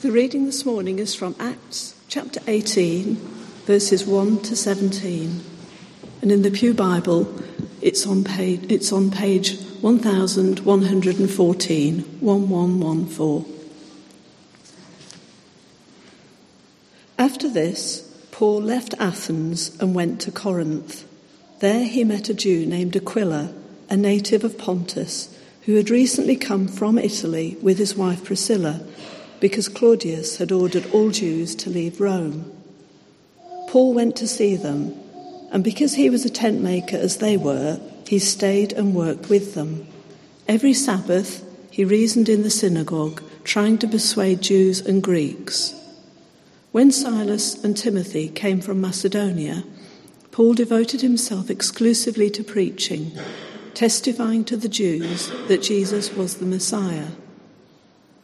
The reading this morning is from Acts chapter 18, verses 1 to 17. And in the Pew Bible, it's on page, it's on page 1114, 1114. After this, Paul left Athens and went to Corinth. There he met a Jew named Aquila, a native of Pontus, who had recently come from Italy with his wife Priscilla because Claudius had ordered all Jews to leave Rome. Paul went to see them, and because he was a tent maker as they were, he stayed and worked with them. Every Sabbath, he reasoned in the synagogue, trying to persuade Jews and Greeks. When Silas and Timothy came from Macedonia, Paul devoted himself exclusively to preaching, testifying to the Jews that Jesus was the Messiah.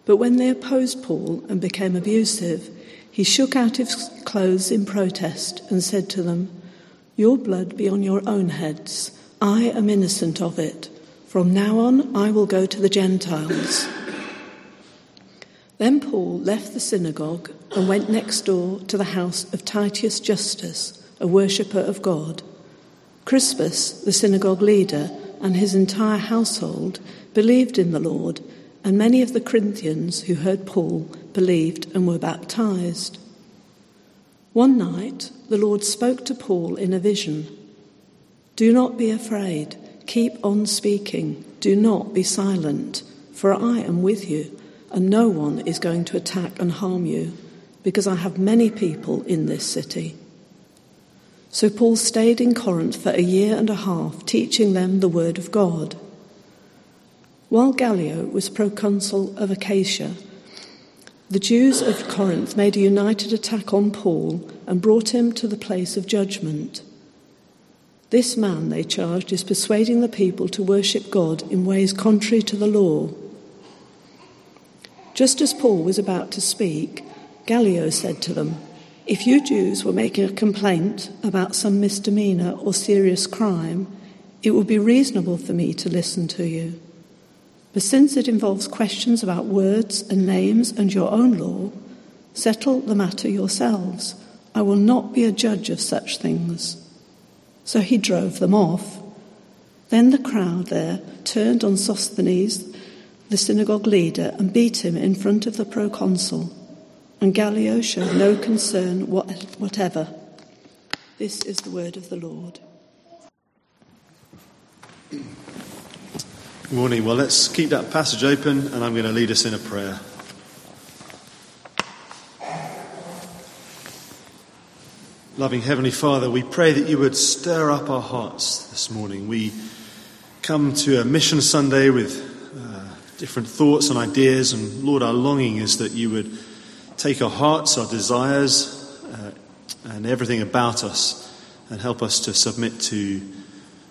But when they opposed Paul and became abusive, he shook out his clothes in protest and said to them, Your blood be on your own heads. I am innocent of it. From now on, I will go to the Gentiles. Then Paul left the synagogue and went next door to the house of Titius Justus, a worshipper of God. Crispus, the synagogue leader, and his entire household believed in the Lord, and many of the Corinthians who heard Paul believed and were baptized. One night, the Lord spoke to Paul in a vision Do not be afraid, keep on speaking, do not be silent, for I am with you and no one is going to attack and harm you, because I have many people in this city. So Paul stayed in Corinth for a year and a half, teaching them the word of God. While Gallio was proconsul of Achaia, the Jews of Corinth made a united attack on Paul and brought him to the place of judgment. This man, they charged, is persuading the people to worship God in ways contrary to the law. Just as Paul was about to speak, Gallio said to them, If you Jews were making a complaint about some misdemeanor or serious crime, it would be reasonable for me to listen to you. But since it involves questions about words and names and your own law, settle the matter yourselves. I will not be a judge of such things. So he drove them off. Then the crowd there turned on Sosthenes, the synagogue leader and beat him in front of the proconsul. And Gallio showed no concern whatever. This is the word of the Lord. Morning. Well, let's keep that passage open, and I'm going to lead us in a prayer. Loving Heavenly Father, we pray that you would stir up our hearts this morning. We come to a Mission Sunday with different thoughts and ideas. And Lord, our longing is that you would take our hearts, our desires, uh, and everything about us and help us to submit to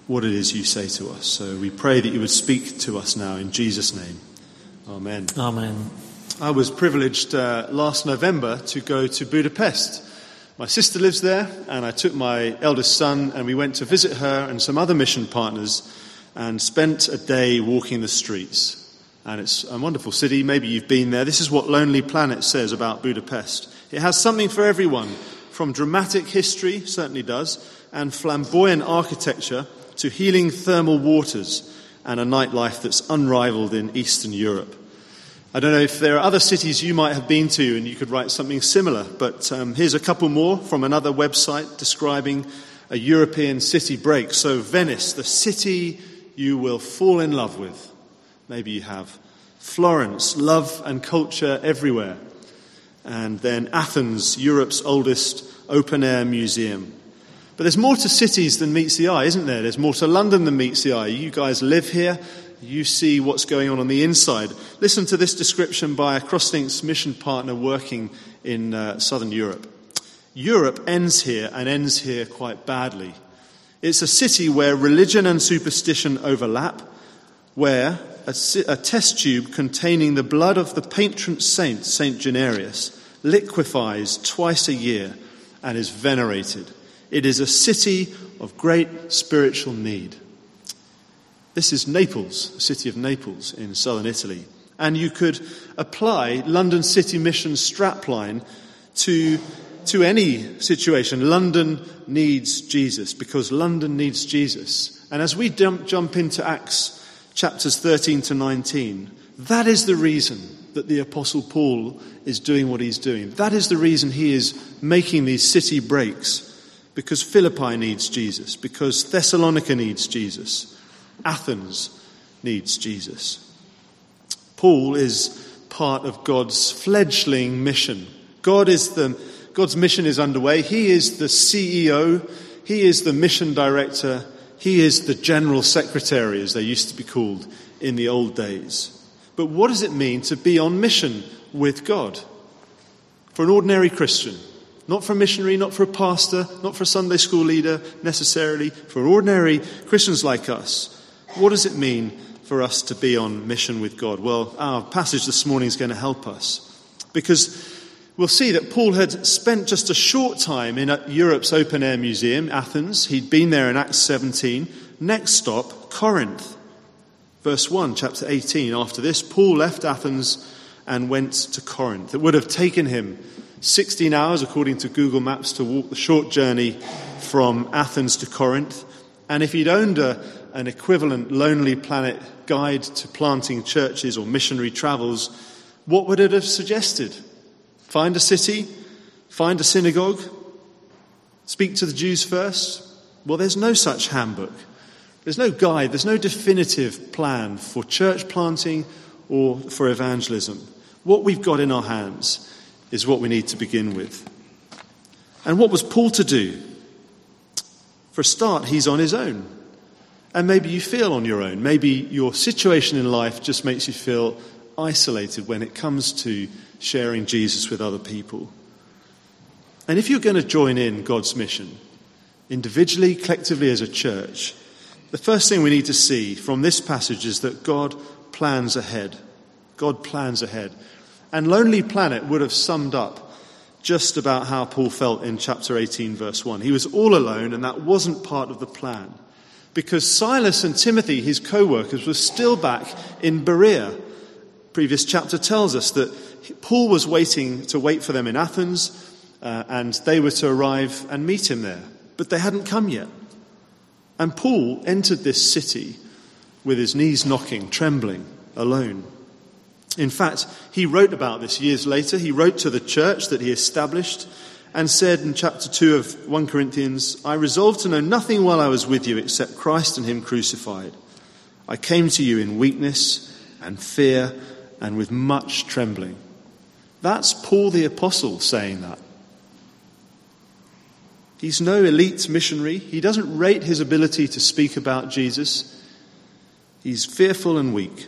what it is you say to us. So we pray that you would speak to us now in Jesus' name. Amen. Amen. I was privileged uh, last November to go to Budapest. My sister lives there, and I took my eldest son, and we went to visit her and some other mission partners and spent a day walking the streets and it's a wonderful city. Maybe you've been there. This is what Lonely Planet says about Budapest. It has something for everyone, from dramatic history, certainly does, and flamboyant architecture to healing thermal waters and a nightlife that's unrivaled in Eastern Europe. I don't know if there are other cities you might have been to and you could write something similar, but um, here's a couple more from another website describing a European city break. So, Venice, the city you will fall in love with. Maybe you have. Florence, love and culture everywhere. And then Athens, Europe's oldest open air museum. But there's more to cities than meets the eye, isn't there? There's more to London than meets the eye. You guys live here. You see what's going on on the inside. Listen to this description by a Crosslinks mission partner working in uh, southern Europe. Europe ends here and ends here quite badly. It's a city where religion and superstition overlap, where a, a test tube containing the blood of the patron saint, Saint Januarius, liquefies twice a year and is venerated. It is a city of great spiritual need. This is Naples, the city of Naples in southern Italy. And you could apply London City Mission strapline to, to any situation. London needs Jesus because London needs Jesus. And as we jump, jump into Acts chapters 13 to 19, that is the reason that the Apostle Paul is doing what he's doing. That is the reason he is making these city breaks because Philippi needs Jesus, because Thessalonica needs Jesus, Athens needs Jesus. Paul is part of God's fledgling mission. God is the, God's mission is underway. He is the CEO, he is the mission director, he is the general secretary, as they used to be called in the old days. But what does it mean to be on mission with God? For an ordinary Christian, not for a missionary, not for a pastor, not for a Sunday school leader necessarily, for ordinary Christians like us, what does it mean for us to be on mission with God? Well, our passage this morning is going to help us because we'll see that Paul had spent just a short time in uh, Europe's open air museum, Athens. He'd been there in Acts 17. Next stop, Corinth. Verse 1, chapter 18. After this, Paul left Athens and went to Corinth. It would have taken him 16 hours, according to Google Maps, to walk the short journey from Athens to Corinth. And if he'd owned a, an equivalent Lonely Planet guide to planting churches or missionary travels, what would it have suggested? Find a city, find a synagogue, speak to the Jews first? Well, there's no such handbook. There's no guide, there's no definitive plan for church planting or for evangelism. What we've got in our hands is what we need to begin with. And what was Paul to do? For a start, he's on his own. And maybe you feel on your own. Maybe your situation in life just makes you feel isolated when it comes to sharing Jesus with other people. And if you're going to join in God's mission, individually, collectively, as a church, the first thing we need to see from this passage is that God plans ahead. God plans ahead. And Lonely Planet would have summed up just about how Paul felt in chapter 18, verse 1. He was all alone, and that wasn't part of the plan. Because Silas and Timothy, his co workers, were still back in Berea. Previous chapter tells us that Paul was waiting to wait for them in Athens, uh, and they were to arrive and meet him there. But they hadn't come yet. And Paul entered this city with his knees knocking, trembling, alone. In fact, he wrote about this years later. He wrote to the church that he established and said in chapter 2 of 1 Corinthians, I resolved to know nothing while I was with you except Christ and Him crucified. I came to you in weakness and fear and with much trembling. That's Paul the Apostle saying that. He's no elite missionary. He doesn't rate his ability to speak about Jesus. He's fearful and weak.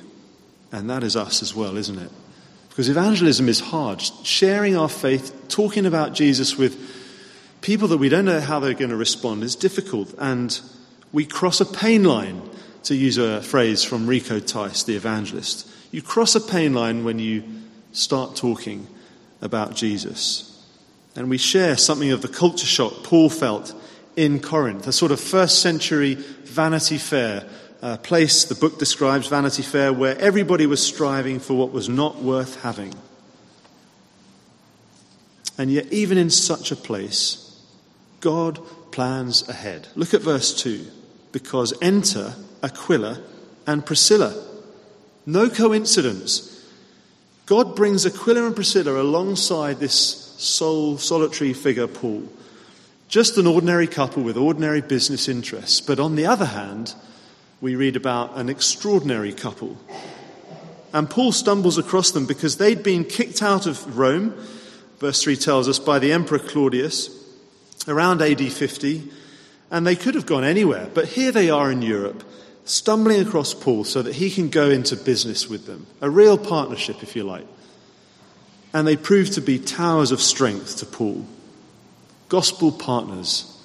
And that is us as well, isn't it? Because evangelism is hard. Sharing our faith, talking about Jesus with people that we don't know how they're going to respond is difficult. And we cross a pain line, to use a phrase from Rico Tice, the evangelist. You cross a pain line when you start talking about Jesus. And we share something of the culture shock Paul felt in Corinth, a sort of first century Vanity Fair uh, place the book describes, Vanity Fair, where everybody was striving for what was not worth having. And yet, even in such a place, God plans ahead. Look at verse 2. Because enter Aquila and Priscilla. No coincidence. God brings Aquila and Priscilla alongside this sole, solitary figure, Paul. Just an ordinary couple with ordinary business interests. But on the other hand, we read about an extraordinary couple. And Paul stumbles across them because they'd been kicked out of Rome, verse 3 tells us, by the Emperor Claudius around AD 50, and they could have gone anywhere. But here they are in Europe, stumbling across Paul so that he can go into business with them. A real partnership, if you like. And they prove to be towers of strength to Paul. Gospel partners,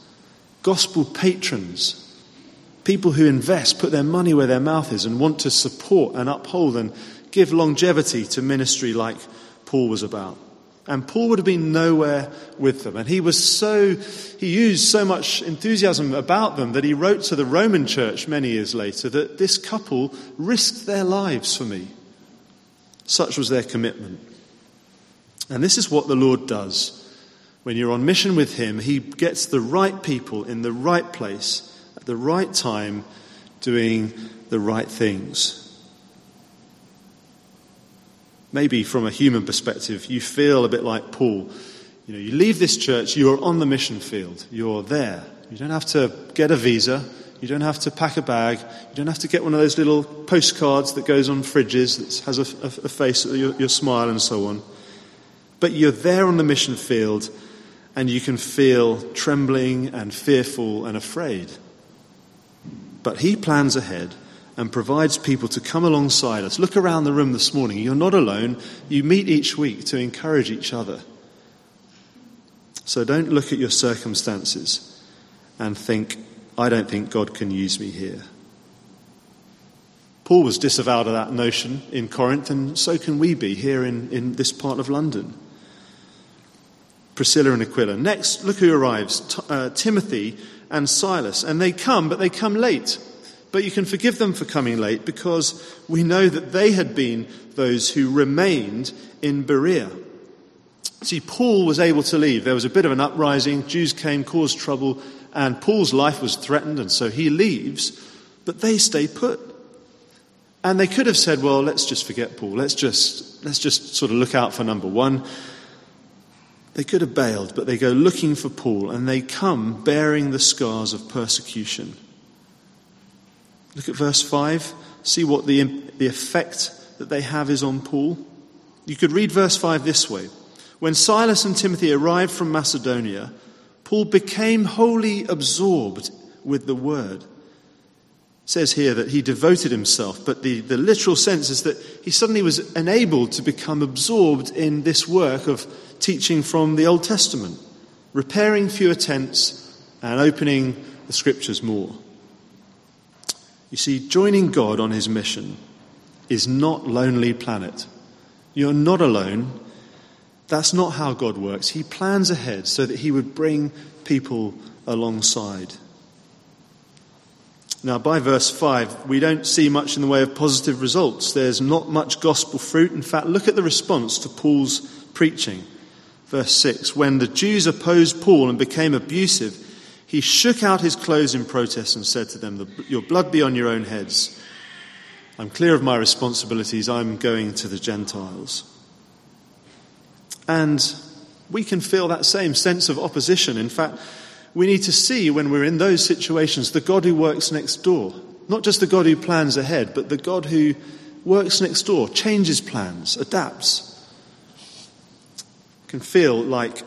gospel patrons, People who invest, put their money where their mouth is, and want to support and uphold and give longevity to ministry like Paul was about. And Paul would have been nowhere with them. And he was so, he used so much enthusiasm about them that he wrote to the Roman church many years later that this couple risked their lives for me. Such was their commitment. And this is what the Lord does. When you're on mission with Him, He gets the right people in the right place at the right time doing the right things. Maybe from a human perspective, you feel a bit like Paul. You know, you leave this church, you're on the mission field, you're there. You don't have to get a visa, you don't have to pack a bag, you don't have to get one of those little postcards that goes on fridges that has a, a, a face, your, your smile, and so on. But you're there on the mission field, and you can feel trembling and fearful and afraid. But he plans ahead and provides people to come alongside us. Look around the room this morning. You're not alone. You meet each week to encourage each other. So don't look at your circumstances and think, I don't think God can use me here. Paul was disavowed of that notion in Corinth, and so can we be here in, in this part of London. Priscilla and Aquila. Next, look who arrives T- uh, Timothy and Silas. And they come, but they come late. But you can forgive them for coming late because we know that they had been those who remained in Berea. See, Paul was able to leave. There was a bit of an uprising. Jews came, caused trouble, and Paul's life was threatened, and so he leaves. But they stay put. And they could have said, well, let's just forget Paul. Let's just, let's just sort of look out for number one. They could have bailed, but they go looking for Paul, and they come bearing the scars of persecution. Look at verse 5. See what the, the effect that they have is on Paul. You could read verse 5 this way When Silas and Timothy arrived from Macedonia, Paul became wholly absorbed with the word. Says here that he devoted himself, but the, the literal sense is that he suddenly was enabled to become absorbed in this work of teaching from the Old Testament, repairing fewer tents and opening the scriptures more. You see, joining God on his mission is not lonely planet. You're not alone. That's not how God works. He plans ahead so that he would bring people alongside. Now, by verse 5, we don't see much in the way of positive results. There's not much gospel fruit. In fact, look at the response to Paul's preaching. Verse 6 When the Jews opposed Paul and became abusive, he shook out his clothes in protest and said to them, Your blood be on your own heads. I'm clear of my responsibilities. I'm going to the Gentiles. And we can feel that same sense of opposition. In fact, we need to see when we're in those situations the God who works next door. Not just the God who plans ahead, but the God who works next door, changes plans, adapts. Can feel like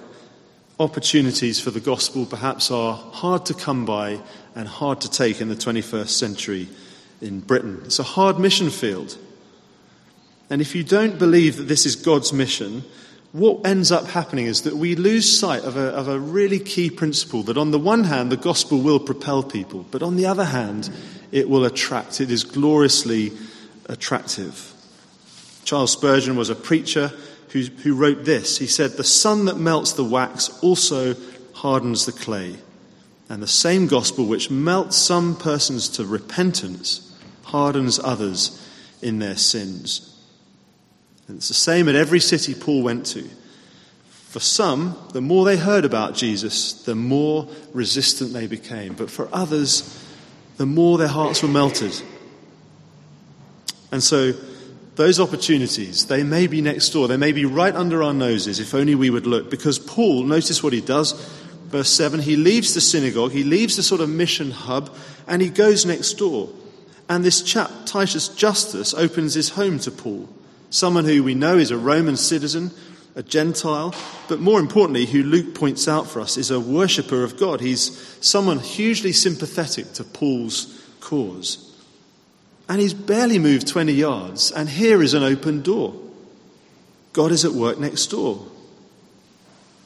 opportunities for the gospel perhaps are hard to come by and hard to take in the 21st century in Britain. It's a hard mission field. And if you don't believe that this is God's mission, what ends up happening is that we lose sight of a, of a really key principle that, on the one hand, the gospel will propel people, but on the other hand, it will attract. It is gloriously attractive. Charles Spurgeon was a preacher who, who wrote this. He said, The sun that melts the wax also hardens the clay. And the same gospel which melts some persons to repentance hardens others in their sins. And it's the same at every city Paul went to. For some, the more they heard about Jesus, the more resistant they became. But for others, the more their hearts were melted. And so those opportunities, they may be next door. They may be right under our noses if only we would look. Because Paul, notice what he does. Verse 7 he leaves the synagogue, he leaves the sort of mission hub, and he goes next door. And this chap, Titus Justus, opens his home to Paul. Someone who we know is a Roman citizen, a Gentile, but more importantly, who Luke points out for us is a worshipper of God. He's someone hugely sympathetic to Paul's cause. And he's barely moved 20 yards, and here is an open door. God is at work next door.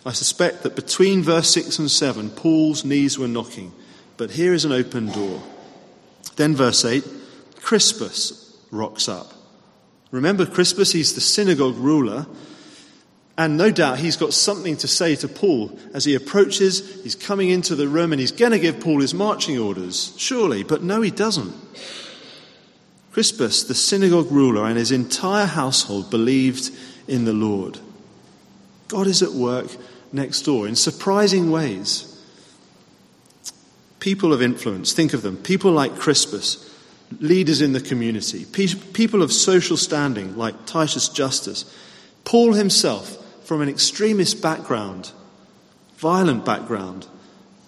I suspect that between verse 6 and 7, Paul's knees were knocking, but here is an open door. Then, verse 8, Crispus rocks up. Remember Crispus, he's the synagogue ruler, and no doubt he's got something to say to Paul as he approaches. He's coming into the room and he's going to give Paul his marching orders, surely, but no, he doesn't. Crispus, the synagogue ruler, and his entire household believed in the Lord. God is at work next door in surprising ways. People of influence, think of them. People like Crispus, leaders in the community, people of social standing like Titus Justus, Paul himself from an extremist background, violent background,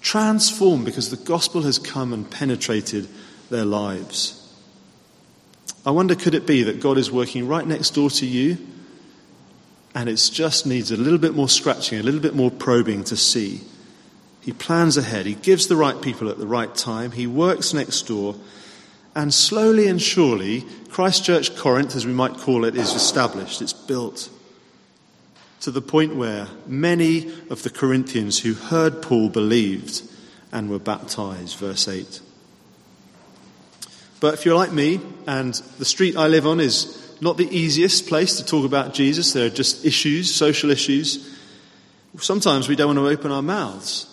transformed because the gospel has come and penetrated their lives. I wonder, could it be that God is working right next door to you and it just needs a little bit more scratching, a little bit more probing to see? He plans ahead, he gives the right people at the right time, he works next door, and slowly and surely, Christchurch Corinth, as we might call it, is established, it's built to the point where many of the Corinthians who heard Paul believed and were baptized. Verse 8. But if you're like me, and the street I live on is not the easiest place to talk about Jesus, there are just issues, social issues, sometimes we don't want to open our mouths.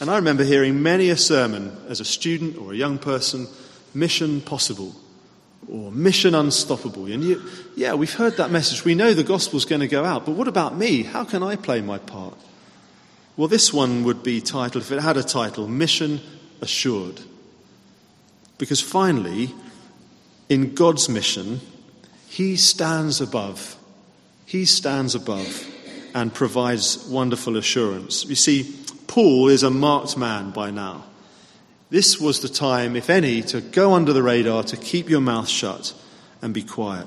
And I remember hearing many a sermon as a student or a young person mission possible or mission unstoppable. And you, yeah, we've heard that message. We know the gospel's going to go out, but what about me? How can I play my part? Well, this one would be titled, if it had a title, Mission Assured. Because finally, in God's mission, He stands above. He stands above and provides wonderful assurance. You see, Paul is a marked man by now. This was the time, if any, to go under the radar, to keep your mouth shut and be quiet.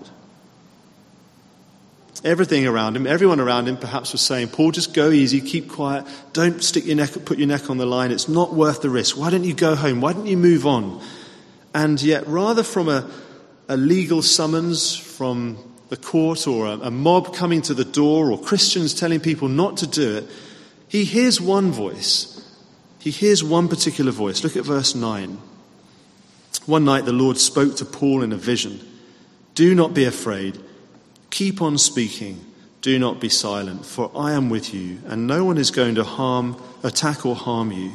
Everything around him, everyone around him perhaps was saying, Paul, just go easy, keep quiet, don't stick your neck, put your neck on the line, it's not worth the risk. Why don't you go home? Why don't you move on? And yet, rather from a, a legal summons from the court or a, a mob coming to the door or Christians telling people not to do it, he hears one voice he hears one particular voice. Look at verse 9. One night the Lord spoke to Paul in a vision Do not be afraid, keep on speaking, do not be silent, for I am with you, and no one is going to harm, attack, or harm you.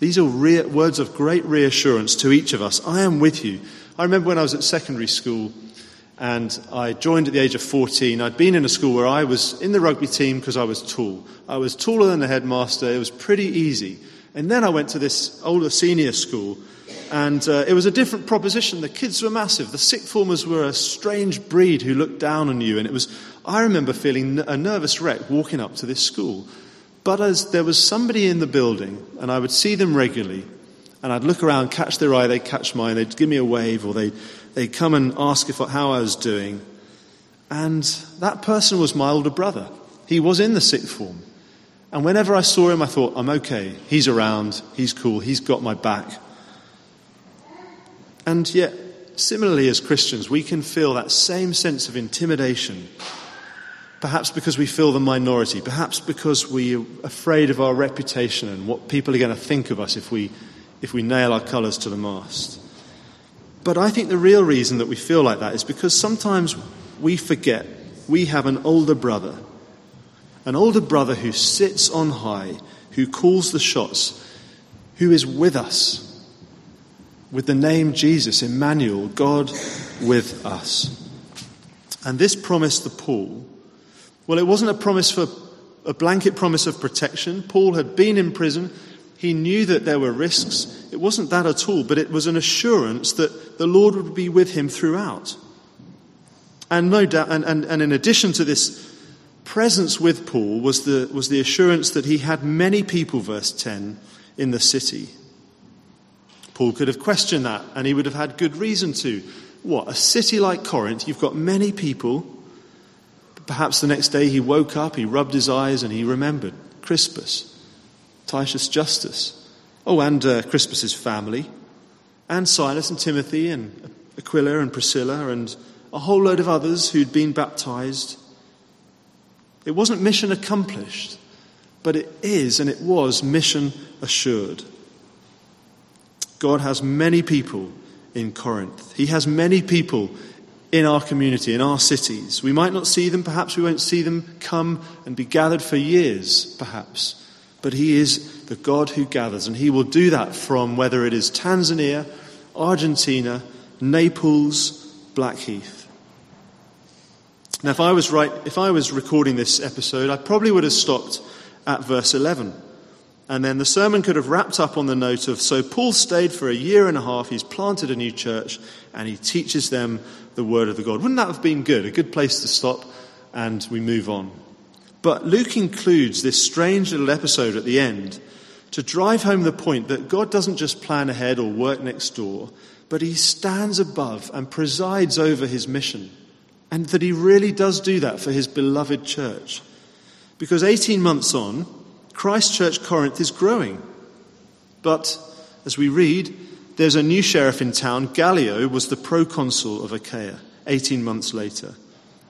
These are re- words of great reassurance to each of us. I am with you. I remember when I was at secondary school and I joined at the age of 14. I'd been in a school where I was in the rugby team because I was tall. I was taller than the headmaster. It was pretty easy. And then I went to this older senior school, and uh, it was a different proposition. The kids were massive. The sixth formers were a strange breed who looked down on you. And it was, I remember feeling a nervous wreck walking up to this school. But as there was somebody in the building, and I would see them regularly, and I'd look around, catch their eye, they'd catch mine, they'd give me a wave, or they'd they'd come and ask if, how I was doing. And that person was my older brother. He was in the sixth form. And whenever I saw him, I thought, I'm okay. He's around. He's cool. He's got my back. And yet, similarly as Christians, we can feel that same sense of intimidation. Perhaps because we feel the minority. Perhaps because we're afraid of our reputation and what people are going to think of us if we, if we nail our colours to the mast. But I think the real reason that we feel like that is because sometimes we forget we have an older brother, an older brother who sits on high, who calls the shots, who is with us, with the name Jesus, Emmanuel, God with us. And this promise to Paul, well, it wasn't a promise for a blanket promise of protection. Paul had been in prison. He knew that there were risks. It wasn't that at all, but it was an assurance that the Lord would be with him throughout. And no doubt, and, and, and in addition to this presence with Paul was the, was the assurance that he had many people, verse 10, in the city. Paul could have questioned that, and he would have had good reason to. What, a city like Corinth, you've got many people. Perhaps the next day he woke up, he rubbed his eyes, and he remembered Crispus, Titius Justus, Oh, and uh, Crispus's family, and Silas and Timothy, and Aquila and Priscilla, and a whole load of others who'd been baptized. It wasn't mission accomplished, but it is and it was mission assured. God has many people in Corinth. He has many people in our community, in our cities. We might not see them, perhaps we won't see them come and be gathered for years, perhaps. But He is the God who gathers, and He will do that from whether it is Tanzania, Argentina, Naples, Blackheath. Now, if I was right, if I was recording this episode, I probably would have stopped at verse 11. And then the sermon could have wrapped up on the note of so Paul stayed for a year and a half, he's planted a new church, and he teaches them the word of the God. Wouldn't that have been good? A good place to stop, and we move on. But Luke includes this strange little episode at the end to drive home the point that God doesn't just plan ahead or work next door, but he stands above and presides over his mission. And that he really does do that for his beloved church. Because 18 months on, Christ Church Corinth is growing. But as we read, there's a new sheriff in town. Gallio was the proconsul of Achaia 18 months later.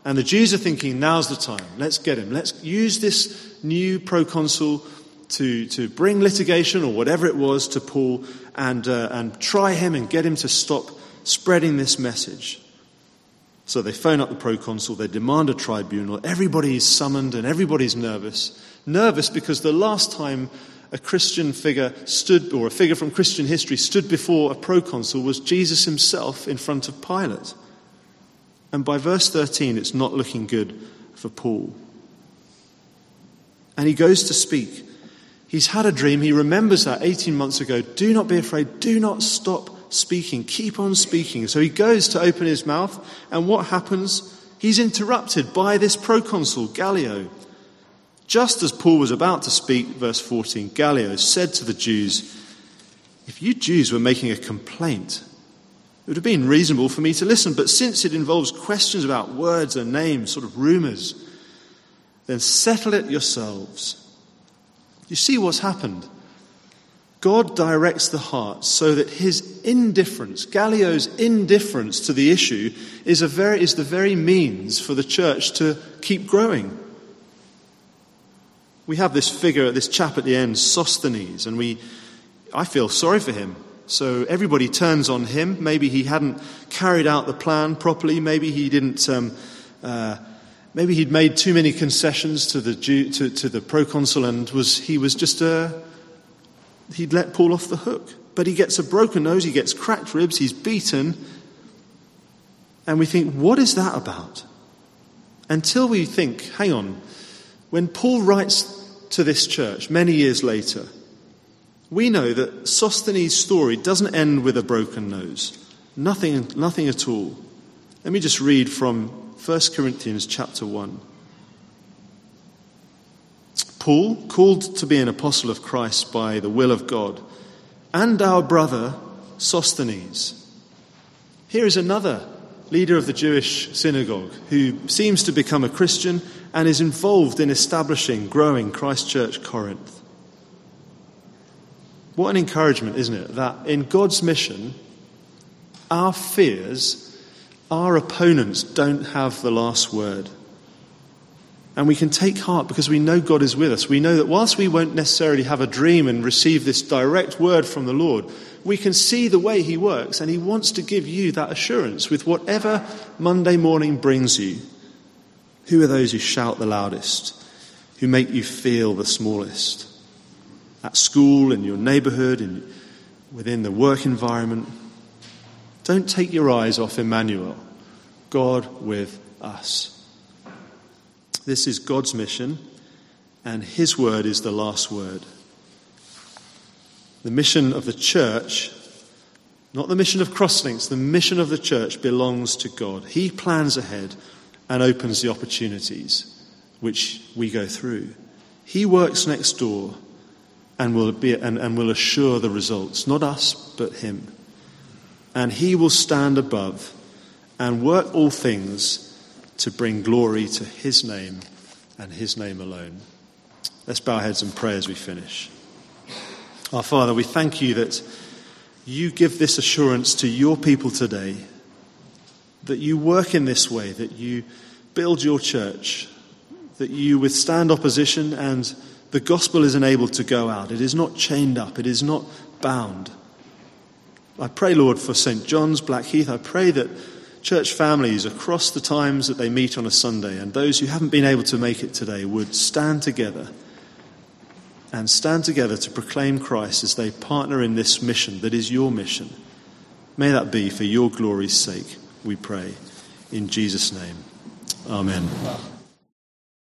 And the Jews are thinking, now's the time. Let's get him. Let's use this new proconsul to, to bring litigation or whatever it was to Paul and, uh, and try him and get him to stop spreading this message. So they phone up the proconsul, they demand a tribunal, everybody is summoned and everybody's nervous. Nervous because the last time a Christian figure stood, or a figure from Christian history stood before a proconsul was Jesus himself in front of Pilate. And by verse 13, it's not looking good for Paul. And he goes to speak. He's had a dream. He remembers that 18 months ago. Do not be afraid. Do not stop speaking. Keep on speaking. So he goes to open his mouth, and what happens? He's interrupted by this proconsul, Gallio. Just as Paul was about to speak, verse 14, Gallio said to the Jews, If you Jews were making a complaint, it would have been reasonable for me to listen, but since it involves questions about words and names, sort of rumors, then settle it yourselves. You see what's happened? God directs the heart so that his indifference, Gallio's indifference to the issue, is, very, is the very means for the church to keep growing. We have this figure, this chap at the end, Sosthenes, and we, I feel sorry for him. So everybody turns on him. Maybe he hadn't carried out the plan properly. Maybe he didn't um, uh, maybe he'd made too many concessions to the, Jew, to, to the proconsul and was, he was just, uh, he'd let Paul off the hook. But he gets a broken nose, he gets cracked ribs, he's beaten. And we think, what is that about? Until we think, hang on, when Paul writes to this church many years later, we know that Sosthenes' story doesn't end with a broken nose. Nothing, nothing at all. Let me just read from 1 Corinthians chapter 1. Paul, called to be an apostle of Christ by the will of God, and our brother Sosthenes. Here is another leader of the Jewish synagogue who seems to become a Christian and is involved in establishing, growing Christ Church Corinth. What an encouragement, isn't it? That in God's mission, our fears our opponents don't have the last word. And we can take heart because we know God is with us. We know that whilst we won't necessarily have a dream and receive this direct word from the Lord, we can see the way He works, and He wants to give you that assurance with whatever Monday morning brings you. Who are those who shout the loudest, who make you feel the smallest? At school, in your neighborhood, in, within the work environment, don't take your eyes off Emmanuel, God with us. This is God's mission, and His word is the last word. The mission of the church, not the mission of Crosslinks, the mission of the church belongs to God. He plans ahead and opens the opportunities which we go through. He works next door and will, be, and, and will assure the results, not us, but Him and he will stand above and work all things to bring glory to his name and his name alone. Let's bow our heads and pray as we finish. Our Father, we thank you that you give this assurance to your people today, that you work in this way, that you build your church, that you withstand opposition and the gospel is enabled to go out. It is not chained up, it is not bound. I pray, Lord, for St. John's, Blackheath. I pray that church families across the times that they meet on a Sunday and those who haven't been able to make it today would stand together and stand together to proclaim Christ as they partner in this mission that is your mission. May that be for your glory's sake, we pray. In Jesus' name. Amen.